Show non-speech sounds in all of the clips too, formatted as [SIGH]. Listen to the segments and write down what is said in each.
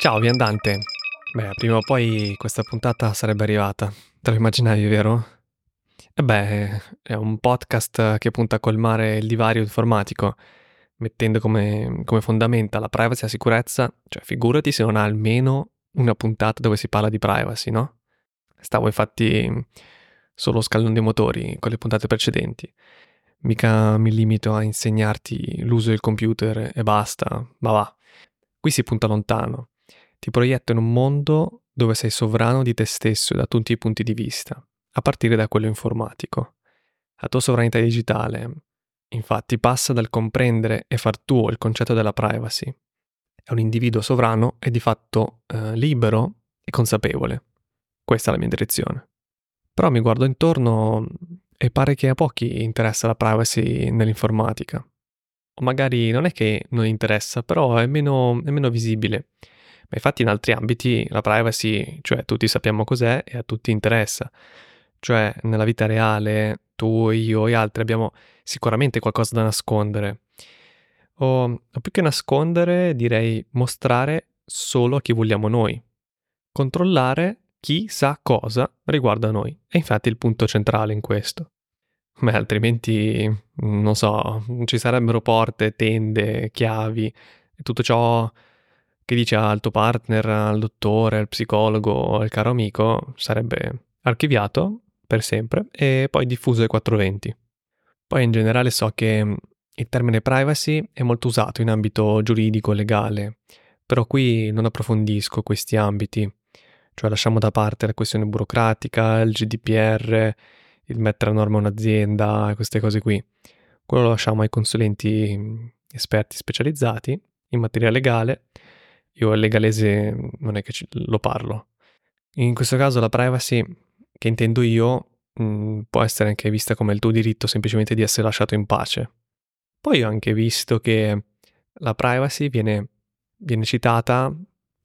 Ciao viandante. Beh, prima o poi questa puntata sarebbe arrivata. Te lo immaginavi, vero? E beh, è un podcast che punta a colmare il divario informatico, mettendo come, come fondamenta la privacy e la sicurezza. Cioè, figurati se non ha almeno una puntata dove si parla di privacy, no? Stavo infatti solo scaldando i motori con le puntate precedenti. Mica mi limito a insegnarti l'uso del computer e basta, ma va. Qui si punta lontano. Ti proietto in un mondo dove sei sovrano di te stesso da tutti i punti di vista, a partire da quello informatico. La tua sovranità digitale, infatti, passa dal comprendere e far tuo il concetto della privacy. È un individuo sovrano e di fatto eh, libero e consapevole. Questa è la mia direzione. Però mi guardo intorno e pare che a pochi interessa la privacy nell'informatica. O magari non è che non interessa, però è meno, è meno visibile. Ma infatti in altri ambiti la privacy, cioè tutti sappiamo cos'è e a tutti interessa. Cioè nella vita reale tu, io e altri abbiamo sicuramente qualcosa da nascondere. O, o più che nascondere direi mostrare solo a chi vogliamo noi. Controllare chi sa cosa riguarda noi. E infatti il punto centrale in questo. Beh, altrimenti, non so, ci sarebbero porte, tende, chiavi e tutto ciò che dice al tuo partner, al dottore, al psicologo, al caro amico, sarebbe archiviato per sempre e poi diffuso ai 420. Poi in generale so che il termine privacy è molto usato in ambito giuridico legale, però qui non approfondisco questi ambiti, cioè lasciamo da parte la questione burocratica, il GDPR, il mettere a norma un'azienda, queste cose qui. Quello lo lasciamo ai consulenti esperti specializzati in materia legale io il legalese non è che ci, lo parlo. In questo caso la privacy, che intendo io, mh, mm, può essere anche vista come il tuo diritto semplicemente di essere lasciato in pace. Poi ho anche visto che la privacy viene, viene citata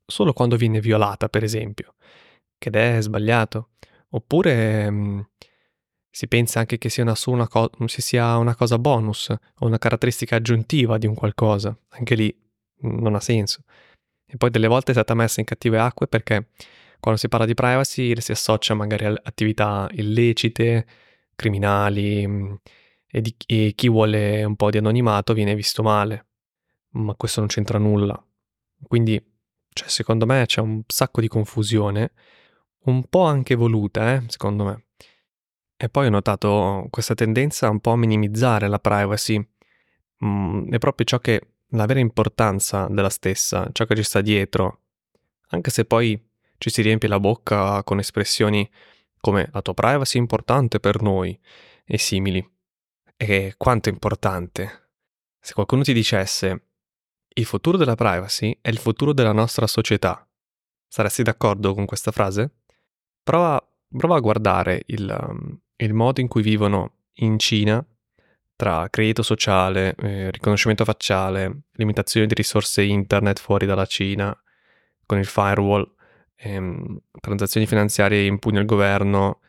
solo quando viene violata, per esempio, ed è sbagliato. Oppure mh, mm, si pensa anche che sia una, una, co- sia una cosa bonus o una caratteristica aggiuntiva di un qualcosa. Anche lì mm, non ha senso e poi delle volte è stata messa in cattive acque perché quando si parla di privacy si associa magari a attività illecite, criminali mm, e, di, e chi vuole un po' di anonimato viene visto male, ma questo non c'entra nulla. Quindi, cioè, secondo me c'è un sacco di confusione, un po' anche voluta, eh, secondo me. E poi ho notato questa tendenza un po' a minimizzare la privacy. Mm, è proprio ciò che la vera importanza della stessa, ciò che ci sta dietro, anche se poi ci si riempie la bocca con espressioni come la tua privacy è importante per noi e simili. E quanto è importante? Se qualcuno ti dicesse il futuro della privacy è il futuro della nostra società, saresti d'accordo con questa frase? Prova, prova a guardare il, il modo in cui vivono in Cina tra credito sociale, eh, riconoscimento facciale, limitazione di risorse internet fuori dalla Cina, con il firewall, ehm, transazioni finanziarie in pugno al governo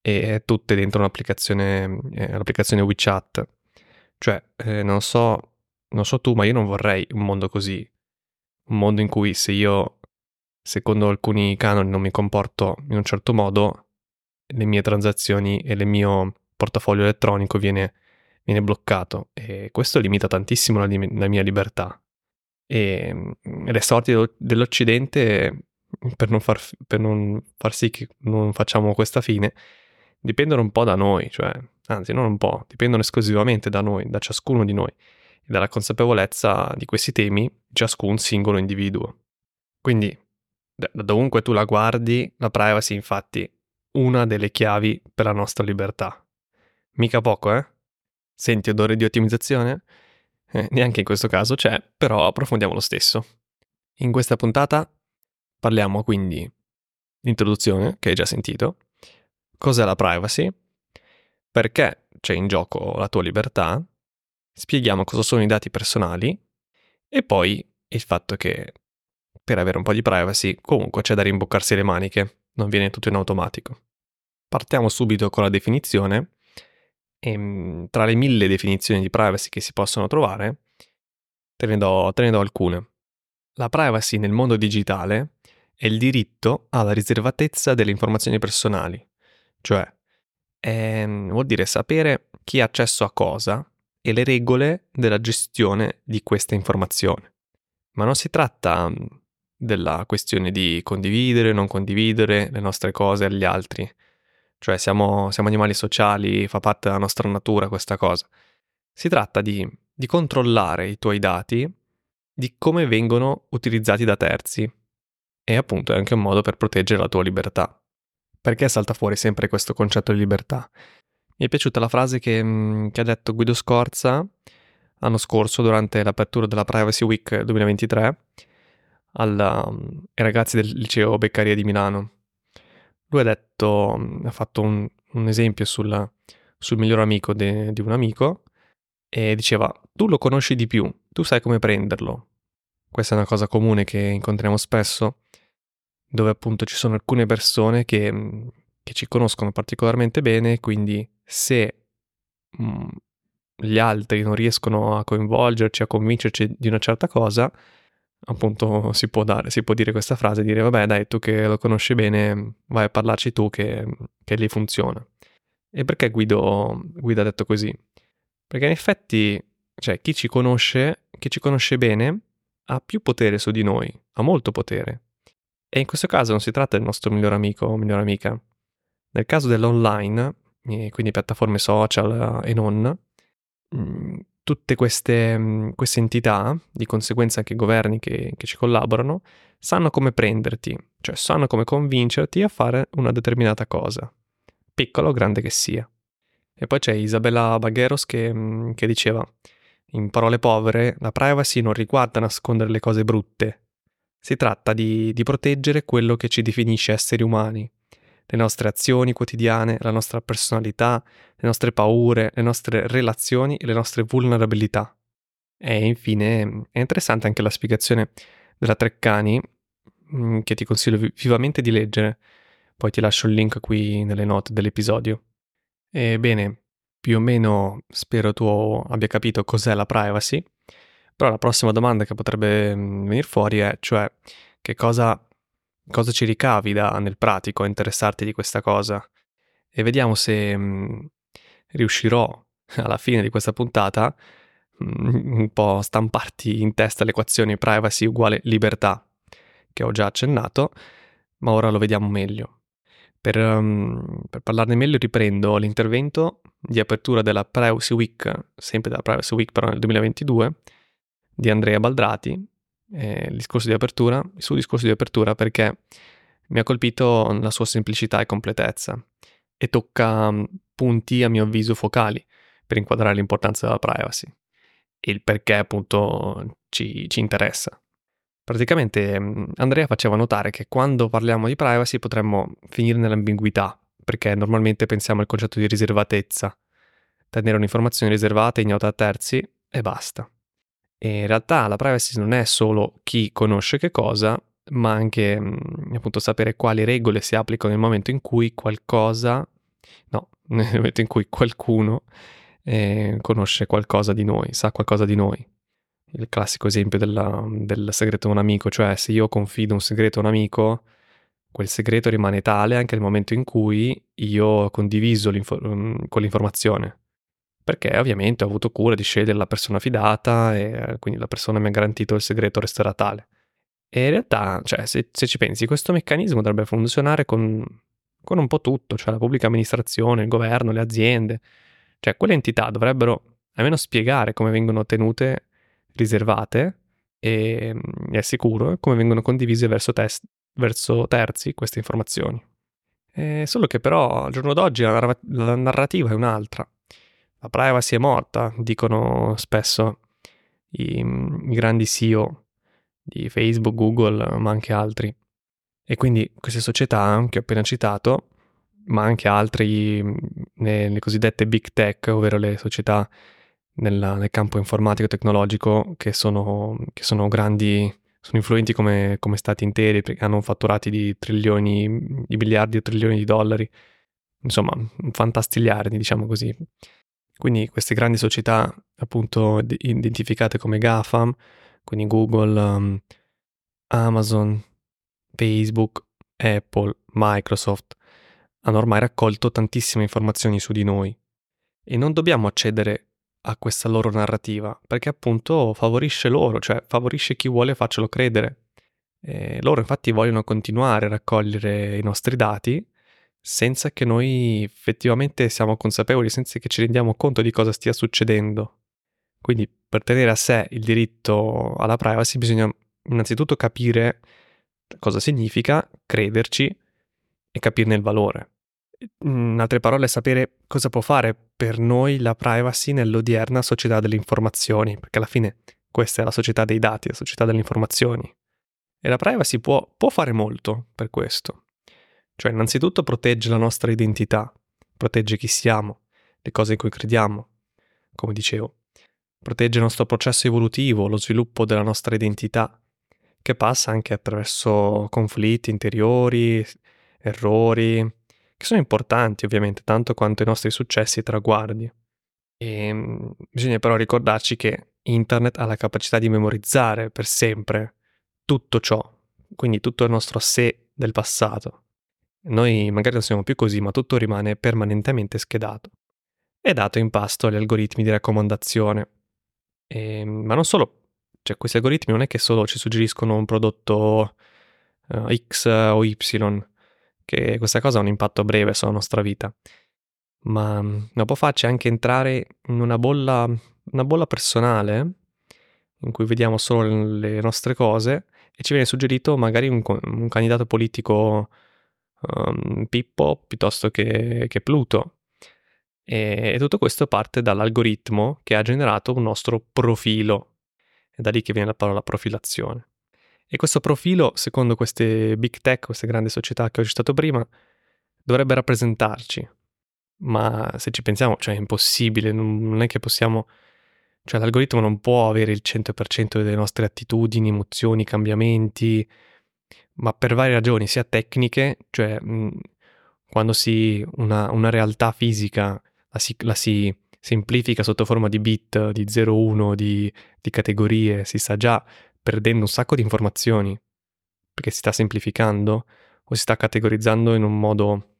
e tutte dentro un'applicazione, eh, l'applicazione WeChat. Cioè, eh, non so, non so tu, ma io non vorrei un mondo così. Un mondo in cui se io, secondo alcuni canoni, non mi comporto in un certo modo, le mie transazioni e il mio portafoglio elettronico viene viene bloccato e questo limita tantissimo la, la mia libertà. E mm, le sorti dell'Occidente, per non, far, per non far sì che non facciamo questa fine, dipendono un po' da noi, cioè, anzi non un po', dipendono esclusivamente da noi, da ciascuno di noi e dalla consapevolezza di questi temi ciascun singolo individuo. Quindi, da dovunque tu la guardi, la privacy infatti una delle chiavi per la nostra libertà. Mica poco, eh? Senti odore di ottimizzazione? Eh, neanche in questo caso c'è, però approfondiamo lo stesso. In questa puntata parliamo quindi di introduzione, che hai già sentito, cos'è la privacy, perché c'è in gioco la tua libertà, spieghiamo cosa sono i dati personali e poi il fatto che per avere un po' di privacy comunque c'è da rimboccarsi le maniche, non viene tutto in automatico. Partiamo subito con la definizione e ehm, tra le mille definizioni di privacy che si possono trovare, te ne do, te ne do alcune. La privacy nel mondo digitale è il diritto alla riservatezza delle informazioni personali, cioè è, vuol dire sapere chi ha accesso a cosa e le regole della gestione di questa informazione. Ma non si tratta mm, della questione di condividere o non condividere le nostre cose agli altri. Cioè siamo, siamo, animali sociali, fa parte della nostra natura questa cosa. Si tratta di, di controllare i tuoi dati, di come vengono utilizzati da terzi. E appunto è anche un modo per proteggere la tua libertà. Perché salta fuori sempre questo concetto di libertà? Mi è piaciuta la frase che, mm, che ha detto Guido Scorza l'anno scorso durante l'apertura della Privacy Week 2023 alla, mm, ai ragazzi del liceo Beccaria di Milano. Lui ha detto, mm, ha fatto un, un esempio sul, sul miglior amico de, di un amico e diceva tu lo conosci di più, tu sai come prenderlo. Questa è una cosa comune che incontriamo spesso, dove appunto ci sono alcune persone che, che ci conoscono particolarmente bene, quindi se mh, gli altri non riescono a coinvolgerci, a convincerci di una certa cosa, appunto si può, dare, si può dire questa frase, dire vabbè dai tu che lo conosci bene vai a parlarci tu che, che lì funziona. E perché Guido, Guido ha detto così? Perché in effetti, cioè, chi ci conosce, chi ci conosce bene, ha più potere su di noi, ha molto potere. E in questo caso non si tratta del nostro miglior amico o migliore amica. Nel caso dell'online, quindi piattaforme social e non, mm, tutte queste, mm, queste, entità, di conseguenza anche i governi che, che, ci collaborano, sanno come prenderti, cioè sanno come convincerti a fare una determinata cosa, piccola o grande che sia. E poi c'è Isabella Bagheros che, mm, che diceva, in parole povere, la privacy non riguarda nascondere le cose brutte, si tratta di, di proteggere quello che ci definisce esseri umani, le nostre azioni quotidiane, la nostra personalità, le nostre paure, le nostre relazioni e le nostre vulnerabilità. E infine è interessante anche la spiegazione della Treccani, mm, che ti consiglio vivamente di leggere, poi ti lascio il link qui nelle note dell'episodio. Ebbene, più o meno spero tu abbia capito cos'è la privacy, però la prossima domanda che potrebbe mm, venire fuori è, cioè, che cosa cosa ci ricavi da, nel pratico a interessarti di questa cosa e vediamo se mh, mm, riuscirò alla fine di questa puntata mh, mm, [LAUGHS] un po' stamparti in testa l'equazione privacy uguale libertà che ho già accennato, ma ora lo vediamo meglio. Per, um, per, parlarne meglio riprendo l'intervento di apertura della Privacy Week, sempre della Privacy Week però nel 2022, di Andrea Baldrati, eh, il discorso di apertura, il suo discorso di apertura perché mi ha colpito la sua semplicità e completezza e tocca mm, punti a mio avviso focali per inquadrare l'importanza della privacy e il perché appunto ci, ci interessa. Praticamente mm, Andrea faceva notare che quando parliamo di privacy potremmo finire nell'ambiguità, perché normalmente pensiamo al concetto di riservatezza, tenere un'informazione riservata e ignota a terzi e basta. E in realtà la privacy non è solo chi conosce che cosa, ma anche mm, appunto sapere quali regole si applicano nel momento in cui qualcosa, no, [LAUGHS] nel momento in cui qualcuno eh, conosce qualcosa di noi, sa qualcosa di noi. Il classico esempio della, del segreto di un amico, cioè se io confido un segreto a un amico, quel segreto rimane tale anche nel momento in cui io ho condiviso mm, quell'informazione perché ovviamente ho avuto cura di scegliere la persona fidata e eh, quindi la persona mi ha garantito il segreto resterà tale. E in realtà, cioè, se, se ci pensi, questo meccanismo dovrebbe funzionare con, con un po' tutto, cioè la pubblica amministrazione, il governo, le aziende, cioè quelle entità dovrebbero almeno spiegare come vengono tenute riservate e, e è sicuro come vengono condivise verso, test, verso terzi queste informazioni. E solo che però al giorno d'oggi la narrativa è un'altra. La privacy è morta, dicono spesso i, i grandi CEO di Facebook, Google, ma anche altri. E quindi queste società che ho appena citato, ma anche altri, le, cosiddette big tech, ovvero le società nella, nel campo informatico e tecnologico, che sono, che sono grandi, sono influenti come, come, stati interi, perché hanno fatturati di trilioni, di miliardi e trilioni di dollari, insomma, fantastigliardi, diciamo così. Quindi queste grandi società appunto identificate come GAFAM, quindi Google, um, Amazon, Facebook, Apple, Microsoft hanno ormai raccolto tantissime informazioni su di noi e non dobbiamo accedere a questa loro narrativa perché appunto favorisce loro, cioè favorisce chi vuole farcelo credere. E loro infatti vogliono continuare a raccogliere i nostri dati senza che noi effettivamente siamo consapevoli, senza che ci rendiamo conto di cosa stia succedendo. Quindi per tenere a sé il diritto alla privacy bisogna innanzitutto capire cosa significa, crederci e capirne il valore. In altre parole, sapere cosa può fare per noi la privacy nell'odierna società delle informazioni, perché alla fine questa è la società dei dati, la società delle informazioni. E la privacy può, può fare molto per questo. Cioè, innanzitutto protegge la nostra identità, protegge chi siamo, le cose in cui crediamo, come dicevo. Protegge il nostro processo evolutivo, lo sviluppo della nostra identità, che passa anche attraverso conflitti interiori, errori, che sono importanti ovviamente, tanto quanto i nostri successi e traguardi. E, ehm, bisogna però ricordarci che Internet ha la capacità di memorizzare per sempre tutto ciò, quindi tutto il nostro sé del passato. Noi magari non siamo più così, ma tutto rimane permanentemente schedato. È dato in pasto agli algoritmi di raccomandazione. E, ehm, ma non solo, cioè questi algoritmi non è che solo ci suggeriscono un prodotto uh, X o Y, che questa cosa ha un impatto breve sulla nostra vita, ma, ma può farci anche entrare in una bolla, una bolla personale in cui vediamo solo le nostre cose e ci viene suggerito magari un, un candidato politico um, Pippo piuttosto che, che Pluto. E, e tutto questo parte dall'algoritmo che ha generato un nostro profilo. È da lì che viene la parola profilazione. E questo profilo, secondo queste big tech, queste grandi società che ho citato prima, dovrebbe rappresentarci. Ma se ci pensiamo, cioè è impossibile, non è che possiamo... Cioè l'algoritmo non può avere il 100% delle nostre attitudini, emozioni, cambiamenti, ma per varie ragioni, sia tecniche, cioè mh, quando si una, una, realtà fisica la si, la si, semplifica sotto forma di bit, di 0-1, di, di categorie, si sta già perdendo un sacco di informazioni perché si sta semplificando o si sta categorizzando in un modo,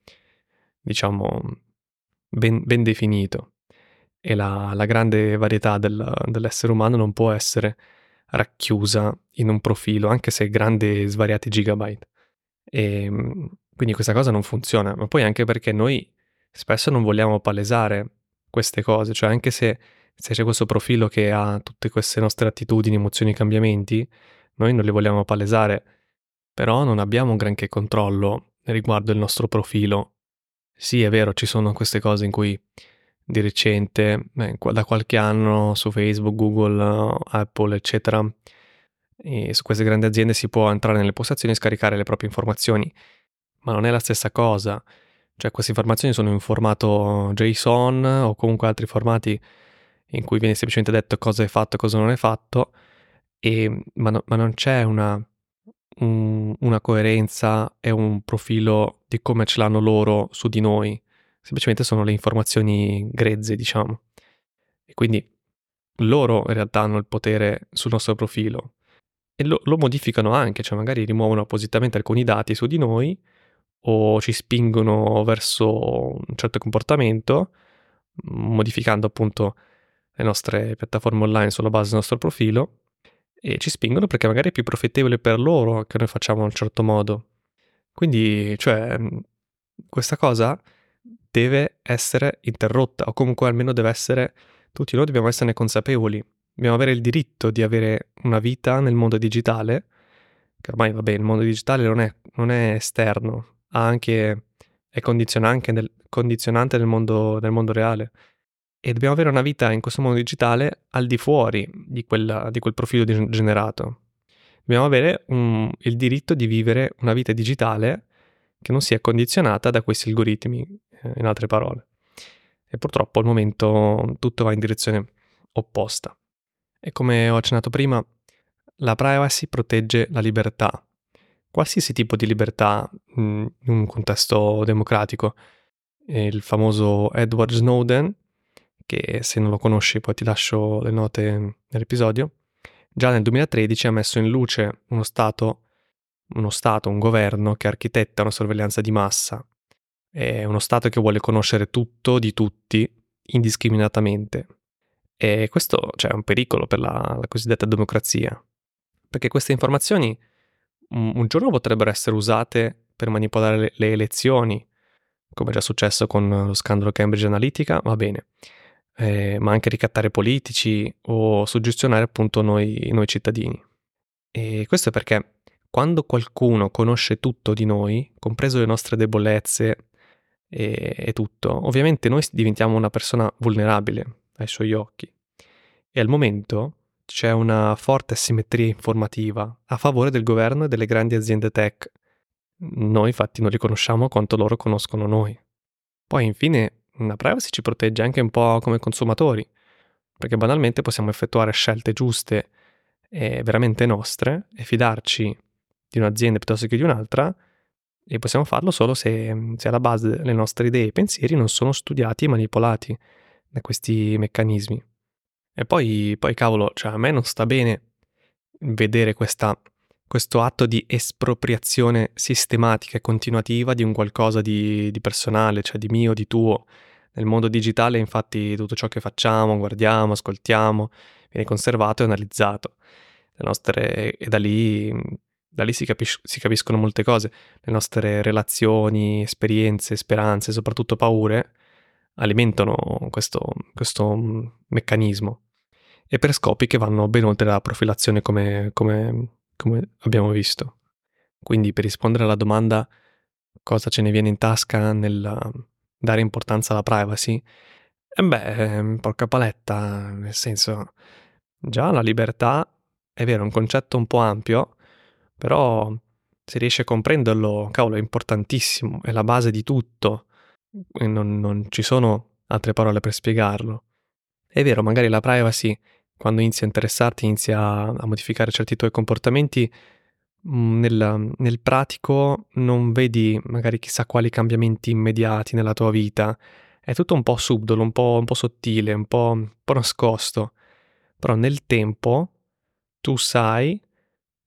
diciamo, ben, ben definito. E la, la grande varietà del, dell'essere umano non può essere racchiusa in un profilo, anche se grande svariati gigabyte. E ehm, quindi questa cosa non funziona, ma poi anche perché noi spesso non vogliamo palesare queste cose, cioè anche se, se c'è questo profilo che ha tutte queste nostre attitudini, emozioni, cambiamenti, noi non li vogliamo palesare, però non abbiamo un granché controllo riguardo il nostro profilo. Sì, è vero, ci sono queste cose in cui di recente, eh, da qualche anno su Facebook, Google, Apple, eccetera, e su queste grandi aziende si può entrare nelle postazioni e scaricare le proprie informazioni, ma non è la stessa cosa. Cioè queste informazioni sono in formato JSON o comunque altri formati in cui viene semplicemente detto cosa è fatto e cosa non è fatto, e, ma, no, ma, non c'è una, un, una coerenza e un profilo di come ce l'hanno loro su di noi semplicemente sono le informazioni grezze, diciamo. E quindi loro in realtà hanno il potere sul nostro profilo e lo, lo modificano anche, cioè magari rimuovono appositamente alcuni dati su di noi o ci spingono verso un certo comportamento, modificando appunto le nostre piattaforme online sulla base del nostro profilo e ci spingono perché magari è più profittevole per loro che noi facciamo in un certo modo. Quindi, cioè, questa cosa deve essere interrotta o comunque almeno deve essere, tutti noi dobbiamo esserne consapevoli. Dobbiamo avere il diritto di avere una vita nel mondo digitale, che ormai vabbè il mondo digitale non è, non è esterno, anche, è condizionante, nel, condizionante nel, mondo, nel mondo reale. E dobbiamo avere una vita in questo mondo digitale al di fuori di, quella, di quel profilo generato. Dobbiamo avere un, il diritto di vivere una vita digitale che non sia condizionata da questi algoritmi, eh, in altre parole. E purtroppo al momento tutto va in direzione opposta. E come ho accennato prima, la privacy protegge la libertà, qualsiasi tipo di libertà in un contesto democratico. Il famoso Edward Snowden, che se non lo conosci poi ti lascio le note nell'episodio, già nel 2013 ha messo in luce uno Stato, uno Stato, un governo che architetta una sorveglianza di massa. È uno Stato che vuole conoscere tutto di tutti indiscriminatamente. E questo cioè, è un pericolo per la, la cosiddetta democrazia, perché queste informazioni un, un giorno potrebbero essere usate per manipolare le, le elezioni, come è già successo con lo scandalo Cambridge Analytica, va bene, eh, ma anche ricattare politici o suggestionare appunto noi, noi cittadini. E questo è perché quando qualcuno conosce tutto di noi, compreso le nostre debolezze e, e tutto, ovviamente noi diventiamo una persona vulnerabile ai suoi occhi. E al momento c'è una forte asimmetria informativa a favore del governo e delle grandi aziende tech. Noi infatti non li conosciamo quanto loro conoscono noi. Poi infine la privacy ci protegge anche un po' come consumatori, perché banalmente possiamo effettuare scelte giuste e veramente nostre e fidarci di un'azienda piuttosto che di un'altra e possiamo farlo solo se, se alla base le nostre idee e pensieri non sono studiati e manipolati da questi meccanismi. E poi, poi cavolo, cioè a me non sta bene vedere questa, questo atto di espropriazione sistematica e continuativa di un qualcosa di, di personale, cioè di mio, di tuo. Nel mondo digitale, infatti, tutto ciò che facciamo, guardiamo, ascoltiamo, viene conservato e analizzato. Le nostre, e da lì, da lì si, capis- si capiscono molte cose. Le nostre relazioni, esperienze, speranze, soprattutto paure, alimentano questo, questo meccanismo e per scopi che vanno ben oltre la profilazione come, come, come abbiamo visto. Quindi per rispondere alla domanda cosa ce ne viene in tasca nel dare importanza alla privacy, e beh, porca paletta, nel senso, già la libertà è vero, è un concetto un po' ampio, però se riesci a comprenderlo, cavolo, è importantissimo, è la base di tutto non, non ci sono altre parole per spiegarlo. È vero, magari la privacy, quando inizia a interessarti, inizia a modificare certi tuoi comportamenti, mm, nel, nel, pratico non vedi magari chissà quali cambiamenti immediati nella tua vita. È tutto un po' subdolo, un po', un po sottile, un po', un po' nascosto. Però nel tempo tu sai,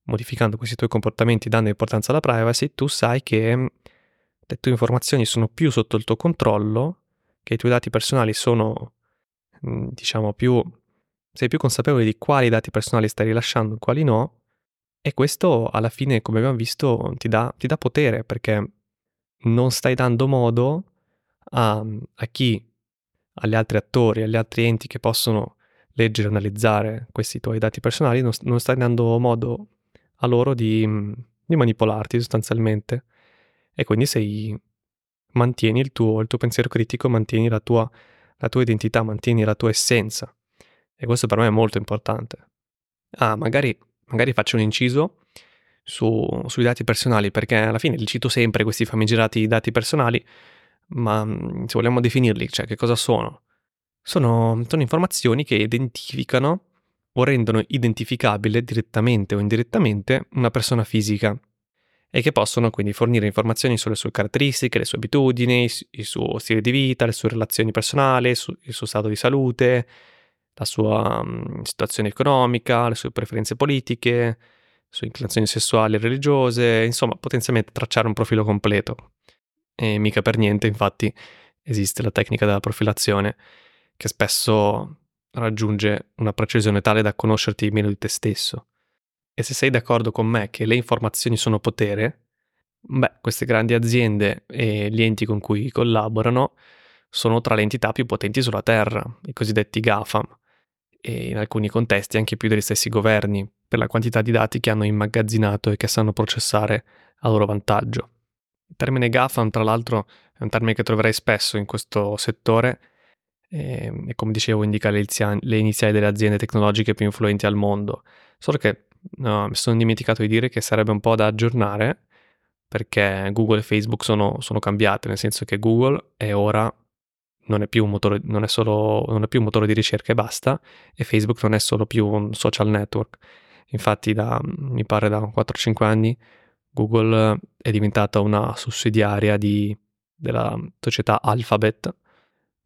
modificando questi tuoi comportamenti, dando importanza alla privacy, tu sai che le tue informazioni sono più sotto il tuo controllo, che i tuoi dati personali sono, mm, diciamo, più... sei più consapevole di quali dati personali stai rilasciando e quali no, e questo alla fine, come abbiamo visto, ti dà, ti dà potere perché non stai dando modo a, a chi, agli altri attori, agli altri enti che possono leggere e analizzare questi tuoi dati personali, non, non stai dando modo a loro di, di manipolarti sostanzialmente e quindi sei, mantieni il tuo, il tuo pensiero critico, mantieni la tua, la tua identità, mantieni la tua essenza. E questo per me è molto importante. Ah, magari, magari faccio un inciso su, sui dati personali, perché alla fine li cito sempre questi famigerati dati personali, ma mm, se vogliamo definirli, cioè che cosa sono? Sono, sono informazioni che identificano o rendono identificabile direttamente o indirettamente una persona fisica e che possono quindi fornire informazioni sulle sue caratteristiche, le sue abitudini, il suo stile di vita, le sue relazioni personali, il suo stato di salute, la sua um, situazione economica, le sue preferenze politiche, le sue inclinazioni sessuali e religiose, insomma potenzialmente tracciare un profilo completo. E mica per niente infatti esiste la tecnica della profilazione che spesso raggiunge una precisione tale da conoscerti meno di te stesso. E se sei d'accordo con me che le informazioni sono potere, beh, queste grandi aziende e gli enti con cui collaborano sono tra le entità più potenti sulla Terra, i cosiddetti GAFAM, e in alcuni contesti anche più degli stessi governi, per la quantità di dati che hanno immagazzinato e che sanno processare a loro vantaggio. Il termine GAFAM, tra l'altro, è un termine che troverai spesso in questo settore e, e come dicevo indica le, le iniziali delle aziende tecnologiche più influenti al mondo, solo che no, mi sono dimenticato di dire che sarebbe un po' da aggiornare perché Google e Facebook sono, sono cambiate, nel senso che Google è ora non è, più un motore, non, è solo, non è più un motore di ricerca e basta, e Facebook non è solo più un social network. Infatti, da, mi pare da 4-5 anni, Google è diventata una sussidiaria di, della società Alphabet,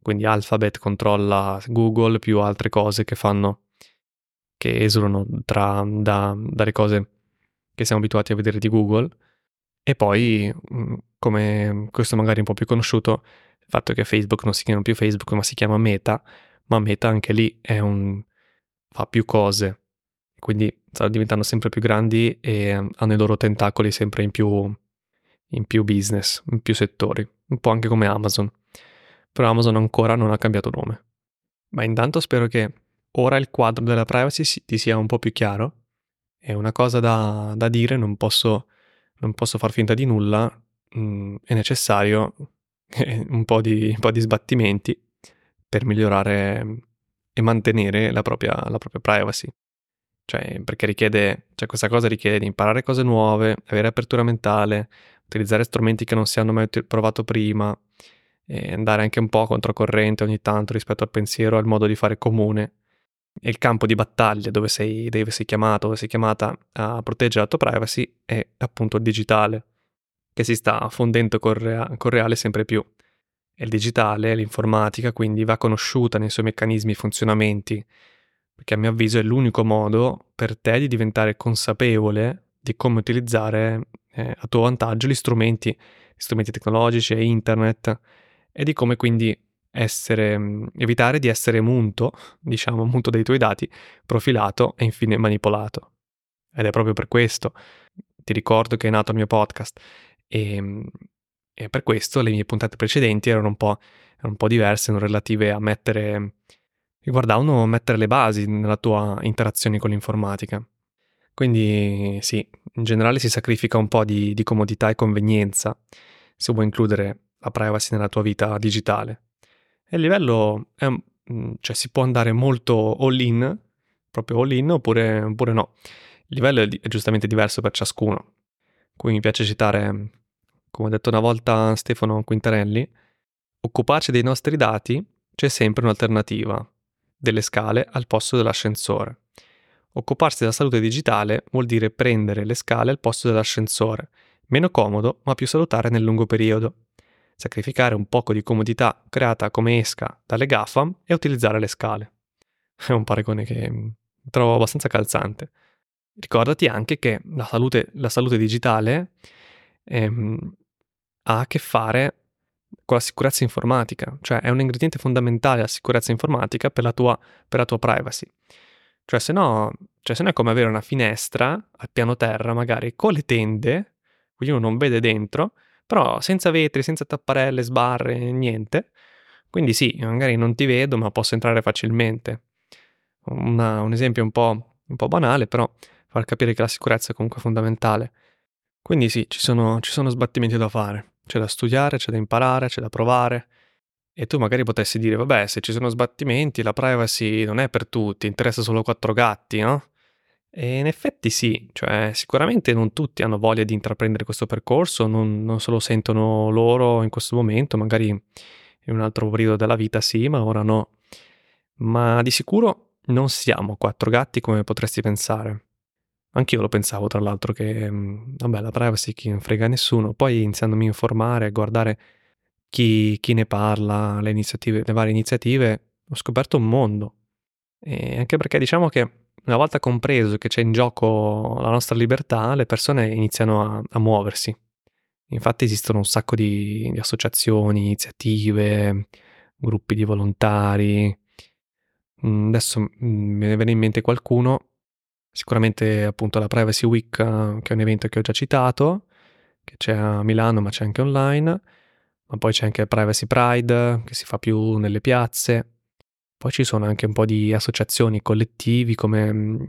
quindi Alphabet controlla Google più altre cose che fanno che esulano tra, da, dalle cose che siamo abituati a vedere di Google. E poi, mm, come questo magari un po' più conosciuto, il fatto che Facebook non si chiama più Facebook, ma si chiama Meta, ma Meta anche lì è un... fa più cose, quindi stanno diventando sempre più grandi e hanno i loro tentacoli sempre in più, in più business, in più settori, un po' anche come Amazon. Però Amazon ancora non ha cambiato nome. Ma intanto spero che ora il quadro della privacy ti sia un po' più chiaro. È una cosa da, da dire, non posso, non posso, far finta di nulla. Mm, è necessario [LAUGHS] un po, di, un po' di sbattimenti per migliorare e mantenere la propria, la propria privacy. Cioè, perché richiede, cioè questa cosa richiede di imparare cose nuove, avere apertura mentale, utilizzare strumenti che non si hanno mai provato prima, e andare anche un po' controcorrente ogni tanto rispetto al pensiero, al modo di fare comune. Il campo di battaglia dove sei, dove sei chiamato, dove sei chiamata a proteggere la tua privacy è appunto il digitale, che si sta fondendo col, rea- col reale sempre più. E il digitale, l'informatica, quindi va conosciuta nei suoi meccanismi e funzionamenti, perché a mio avviso è l'unico modo per te di diventare consapevole di come utilizzare eh, a tuo vantaggio gli strumenti, gli strumenti tecnologici e internet e di come quindi essere, mm, evitare di essere munto, diciamo munto dei tuoi dati, profilato e infine manipolato. Ed è proprio per questo, ti ricordo che è nato il mio podcast e, mm, e per questo le mie puntate precedenti erano un po', erano un po diverse, erano relative a mettere, riguardavano mettere le basi nella tua interazione con l'informatica. Quindi sì, in generale si sacrifica un po' di, di comodità e convenienza se vuoi includere la privacy nella tua vita digitale. E il livello è, mm, cioè si può andare molto all in, proprio all in, oppure, oppure no. Il livello è, è, giustamente diverso per ciascuno. Qui mi piace citare, come ha detto una volta Stefano Quintarelli, occuparci dei nostri dati c'è sempre un'alternativa, delle scale al posto dell'ascensore. Occuparsi della salute digitale vuol dire prendere le scale al posto dell'ascensore, meno comodo ma più salutare nel lungo periodo sacrificare un poco di comodità creata come esca dalle GAFAM e utilizzare le scale. È un paragone che trovo abbastanza calzante. Ricordati anche che la salute, la salute digitale ehm, ha a che fare con la sicurezza informatica, cioè è un ingrediente fondamentale la sicurezza informatica per la tua, per la tua privacy. Cioè se, no, cioè se no è come avere una finestra al piano terra, magari con le tende, quindi uno non vede dentro, però senza vetri, senza tapparelle, sbarre, niente. Quindi sì, magari non ti vedo, ma posso entrare facilmente. Una, un esempio un po', un po', banale, però far capire che la sicurezza è comunque fondamentale. Quindi sì, ci sono, ci sono sbattimenti da fare. C'è da studiare, c'è da imparare, c'è da provare. E tu magari potessi dire, vabbè, se ci sono sbattimenti, la privacy non è per tutti, interessa solo quattro gatti, no? E in effetti sì, cioè sicuramente non tutti hanno voglia di intraprendere questo percorso, non, non se lo sentono loro in questo momento, magari in un altro periodo della vita sì, ma ora no. Ma di sicuro non siamo quattro gatti come potresti pensare. Anch'io lo pensavo, tra l'altro, che mm, vabbè, la privacy chi non frega nessuno. Poi iniziandomi a informare, a guardare chi, chi ne parla, le, le varie iniziative, ho scoperto un mondo. E anche perché diciamo che una volta compreso che c'è in gioco la nostra libertà, le persone iniziano a, a muoversi. Infatti esistono un sacco di, di, associazioni, iniziative, gruppi di volontari. Mm, adesso mm, me ne viene in mente qualcuno, sicuramente appunto la Privacy Week, che è un evento che ho già citato, che c'è a Milano ma c'è anche online, ma poi c'è anche Privacy Pride che si fa più nelle piazze. Poi ci sono anche un po' di associazioni, collettivi come... Mm,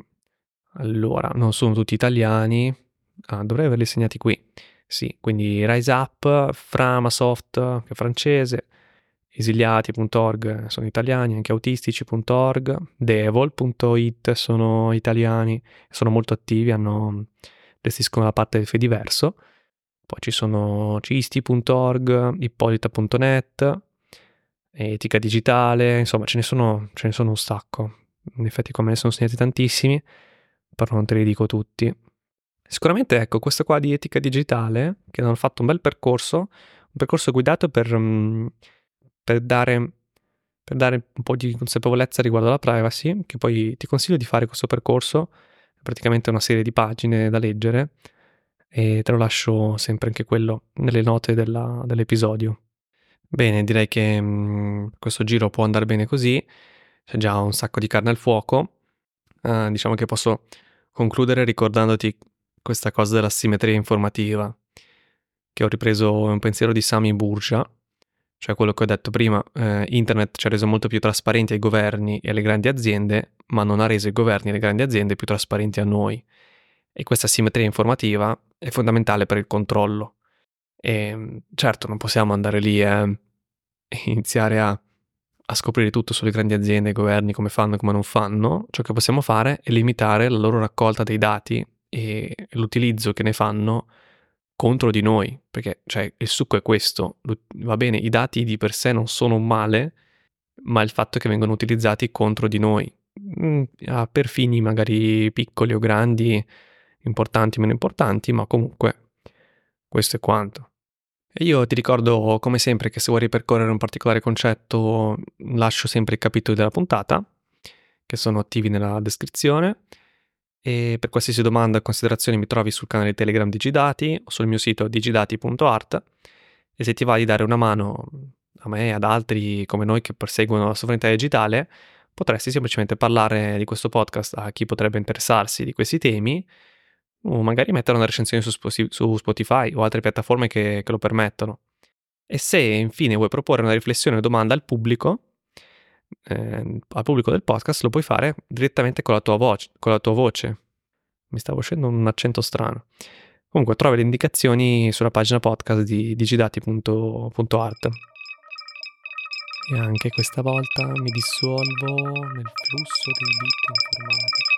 allora, non sono tutti italiani. Ah, dovrei averli segnati qui. Sì, quindi Rise Up, Framasoft, che è francese, esiliati.org sono italiani, anche autistici.org, devol.it sono italiani, sono molto attivi, hanno, gestiscono la parte del Fediverso. Poi ci sono cisti.org, ippolita.net, etica digitale, insomma ce ne sono, ce ne sono un sacco. In effetti come ne sono segnati tantissimi, però non te li dico tutti. Sicuramente ecco, questo qua di etica digitale, che hanno fatto un bel percorso, un percorso guidato per, mm, per dare per dare un po' di consapevolezza riguardo alla privacy, che poi ti consiglio di fare questo percorso, praticamente una serie di pagine da leggere e te lo lascio sempre anche quello nelle note della, dell'episodio. Bene, direi che mh, mm, questo giro può andare bene così, c'è già un sacco di carne al fuoco, uh, diciamo che posso concludere ricordandoti questa cosa della simmetria informativa, che ho ripreso un pensiero di Sami Burja, cioè quello che ho detto prima, eh, internet ci ha reso molto più trasparenti ai governi e alle grandi aziende, ma non ha reso i governi e le grandi aziende più trasparenti a noi. E questa simmetria informativa è fondamentale per il controllo. E certo, non possiamo andare lì e iniziare a, a scoprire tutto sulle grandi aziende, i governi, come fanno e come non fanno. Ciò che possiamo fare è limitare la loro raccolta dei dati e l'utilizzo che ne fanno contro di noi, perché cioè, il succo è questo, va bene, i dati di per sé non sono un male, ma il fatto è che vengono utilizzati contro di noi, mm, per fini magari piccoli o grandi, importanti o meno importanti, ma comunque questo è quanto. Io ti ricordo come sempre che se vuoi ripercorrere un particolare concetto lascio sempre i capitoli della puntata, che sono attivi nella descrizione. E per qualsiasi domanda o considerazione mi trovi sul canale Telegram Digidati o sul mio sito digidati.art e se ti va di dare una mano a me e ad altri come noi che perseguono la sovranità digitale, potresti semplicemente parlare di questo podcast a chi potrebbe interessarsi di questi temi o magari mettere una recensione su, Spotify o altre piattaforme che, che lo permettono. E se infine vuoi proporre una riflessione o domanda al pubblico, eh, al pubblico del podcast lo puoi fare direttamente con la tua voce. Con la tua voce. Mi stavo uscendo un accento strano. Comunque trovi le indicazioni sulla pagina podcast di digidati.art. E anche questa volta mi dissolvo nel flusso dei bit informativi.